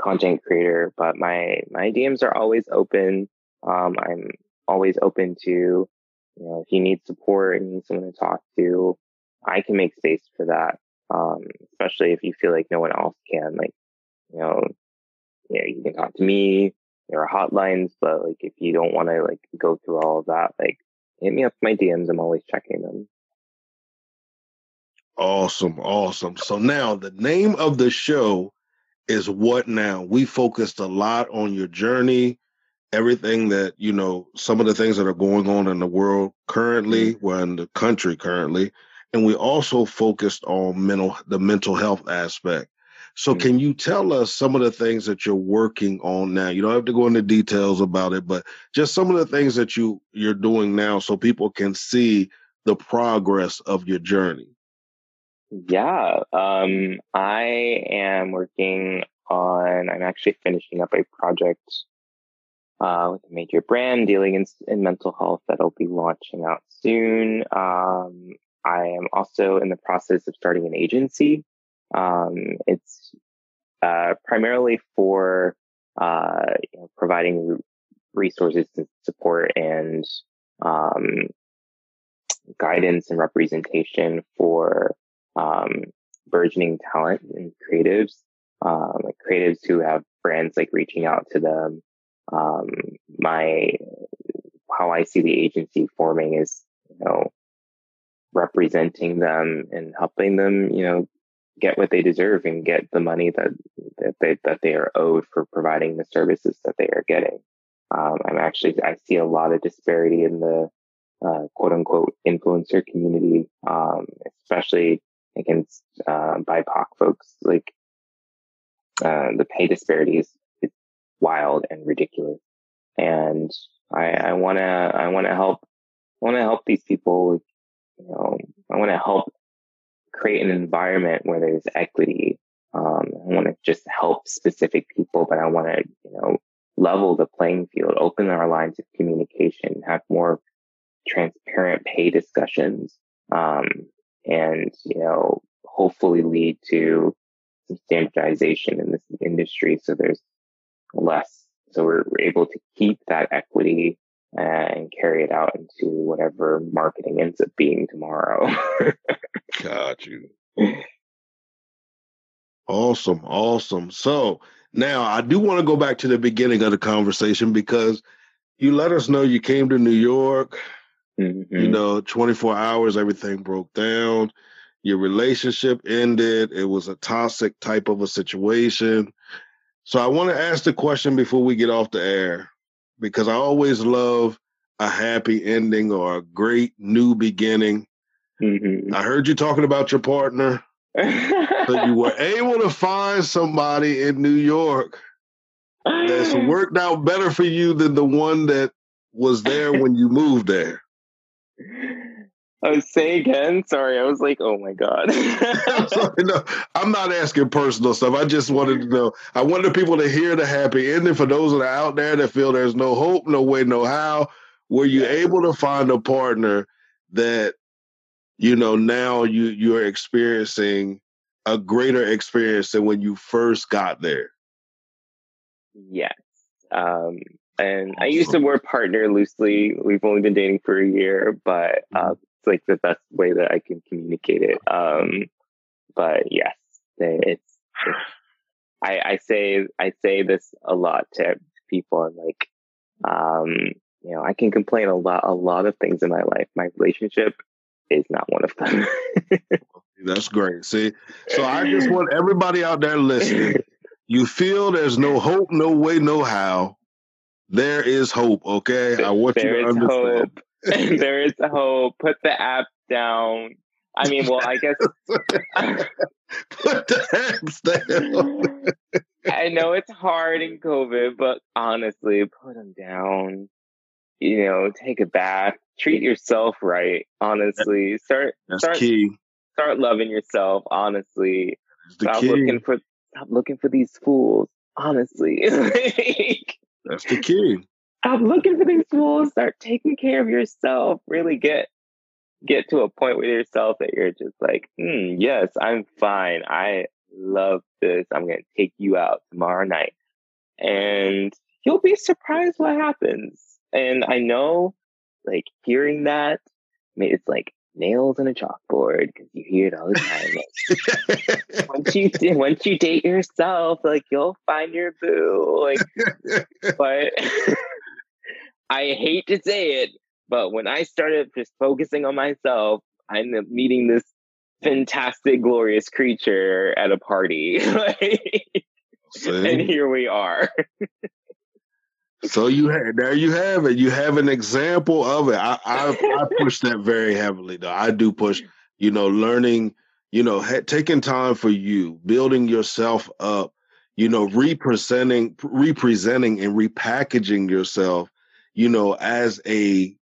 content creator, but my my DMs are always open. Um, I'm always open to, you know, if you need support and you need someone to talk to, I can make space for that. Um, especially if you feel like no one else can. Like you know, yeah, you can talk to me. There are hotlines, but like if you don't want to like go through all of that, like hit me up my DMs. I'm always checking them. Awesome, awesome. So now the name of the show is What Now? We focused a lot on your journey, everything that, you know, some of the things that are going on in the world currently, mm-hmm. well, in the country currently. And we also focused on mental the mental health aspect. So, mm-hmm. can you tell us some of the things that you're working on now? You don't have to go into details about it, but just some of the things that you you're doing now, so people can see the progress of your journey. Yeah, um, I am working on. I'm actually finishing up a project uh, with a major brand dealing in, in mental health that'll be launching out soon. Um, I am also in the process of starting an agency um, it's uh, primarily for uh, you providing resources and support and um, guidance and representation for um, burgeoning talent and creatives, um, like creatives who have brands like reaching out to them. Um, my how I see the agency forming is, you know, representing them and helping them, you know, get what they deserve and get the money that that they that they are owed for providing the services that they are getting. Um, I'm actually I see a lot of disparity in the uh, quote unquote influencer community, um, especially against uh, BIPOC folks. Like uh, the pay disparities is wild and ridiculous, and I want to I want to help want to help these people. You know, I want to help create an environment where there's equity. Um, I want to just help specific people, but I want to you know level the playing field, open our lines of communication, have more transparent pay discussions, um, and, you know, hopefully lead to some standardization in this industry. So there's less, so we're, we're able to keep that equity and carry it out into whatever marketing ends up being tomorrow. (laughs) Got you. Awesome. Awesome. So now I do want to go back to the beginning of the conversation because you let us know you came to New York, Mm-hmm. You know, 24 hours, everything broke down. Your relationship ended. It was a toxic type of a situation. So I want to ask the question before we get off the air, because I always love a happy ending or a great new beginning. Mm-hmm. I heard you talking about your partner. so you were (laughs) able to find somebody in New York that's worked out better for you than the one that was there when you moved there. (laughs) I was say again. Sorry, I was like, oh my god. (laughs) Sorry, no, I'm not asking personal stuff. I just wanted to know. I wanted people to hear the happy ending for those that are out there that feel there's no hope, no way, no how. Were you able to find a partner that you know now you you're experiencing a greater experience than when you first got there? Yes. Um, and I use the word partner loosely. We've only been dating for a year, but uh, mm-hmm. It's like the best way that I can communicate it. Um, but yes, it's, it's I, I, say I say this a lot to people, and like, um, you know, I can complain a lot, a lot of things in my life. My relationship is not one of them. (laughs) That's great. See, so I just want everybody out there listening. (laughs) You feel there's no hope, no way, no how there is hope, okay? I want there you to understand. Hope. (laughs) there is hope. Put the app down. I mean, well, I guess. (laughs) Put the apps down. (laughs) I know it's hard in COVID, but honestly, put them down. You know, take a bath, treat yourself right. Honestly, start. That's start, key. Start loving yourself. Honestly, stop key. looking for stop looking for these fools. Honestly, That's the key. I'm looking for these tools. Start taking care of yourself. Really get get to a point with yourself that you're just like, mm, yes, I'm fine. I love this. I'm gonna take you out tomorrow night, and you'll be surprised what happens. And I know, like hearing that, I mean, it's like nails on a chalkboard because you hear it all the time. Like, once you (laughs) once you date yourself, like you'll find your boo. Like, but (laughs) I hate to say it, but when I started just focusing on myself, I ended up meeting this fantastic, glorious creature at a party. (laughs) and here we are. So you have, there you have it. You have an example of it. I, I, I push that very heavily though. I do push, you know, learning, you know, ha- taking time for you, building yourself up, you know, representing, representing and repackaging yourself, you know, as a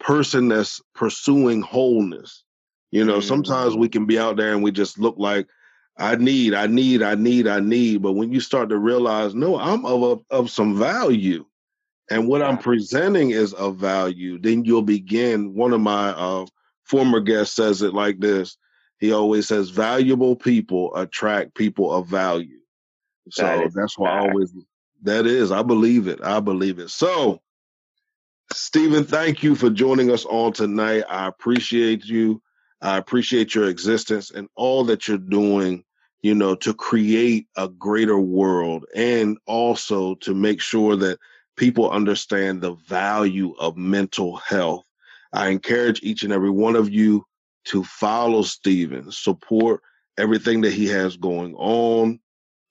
person that's pursuing wholeness. You know, mm-hmm. sometimes we can be out there and we just look like I need, I need, I need, I need. But when you start to realize, no, I'm of of some value, and what I'm presenting is of value, then you'll begin. One of my uh, former guests says it like this. He always says, "Valuable people attract people of value." So that that's why I always That is, I believe it. I believe it. So, Steven, thank you for joining us on tonight. I appreciate you. I appreciate your existence and all that you're doing, you know, to create a greater world and also to make sure that people understand the value of mental health. I encourage each and every one of you to follow Steven, support everything that he has going on.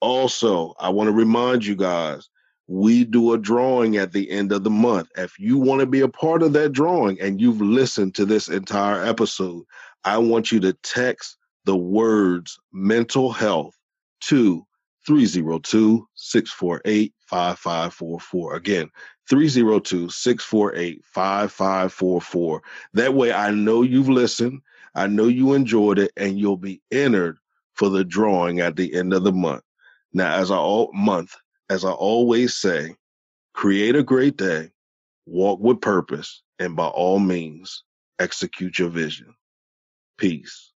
Also, I want to remind you guys we do a drawing at the end of the month. If you want to be a part of that drawing and you've listened to this entire episode, I want you to text the words mental health to 302 648 5544. Again, 302 648 5544. That way I know you've listened, I know you enjoyed it, and you'll be entered for the drawing at the end of the month. Now, as I all month, as I always say, create a great day, walk with purpose, and by all means, execute your vision. Peace.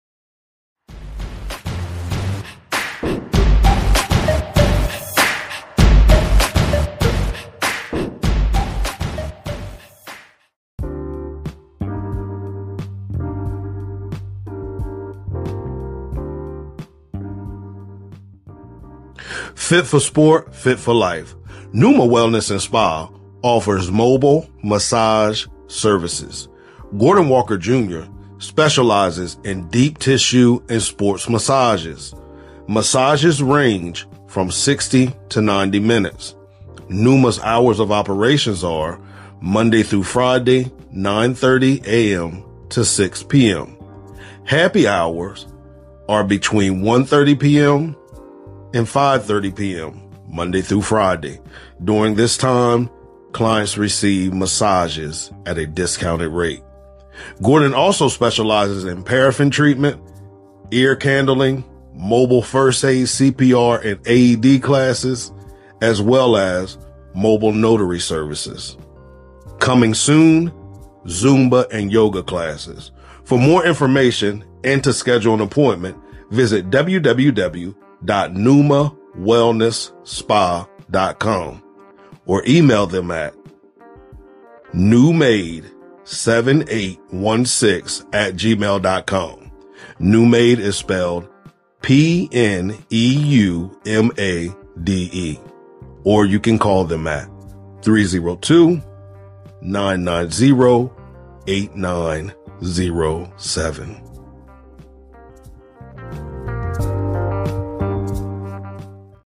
Fit for sport, fit for life. Pneuma Wellness and Spa offers mobile massage services. Gordon Walker Jr. specializes in deep tissue and sports massages. Massages range from 60 to 90 minutes. Pneuma's hours of operations are Monday through Friday, 9:30 a.m. to 6 p.m. Happy hours are between 1:30 p.m and 5:30 p.m. Monday through Friday. During this time, clients receive massages at a discounted rate. Gordon also specializes in paraffin treatment, ear candling, mobile first aid, CPR, and AED classes, as well as mobile notary services. Coming soon, Zumba and yoga classes. For more information and to schedule an appointment, visit www www.numawellnessspa.com or email them at pneumade7816 at gmail.com. Pneumade is spelled P-N-E-U-M-A-D-E. Or you can call them at 302 990 8907.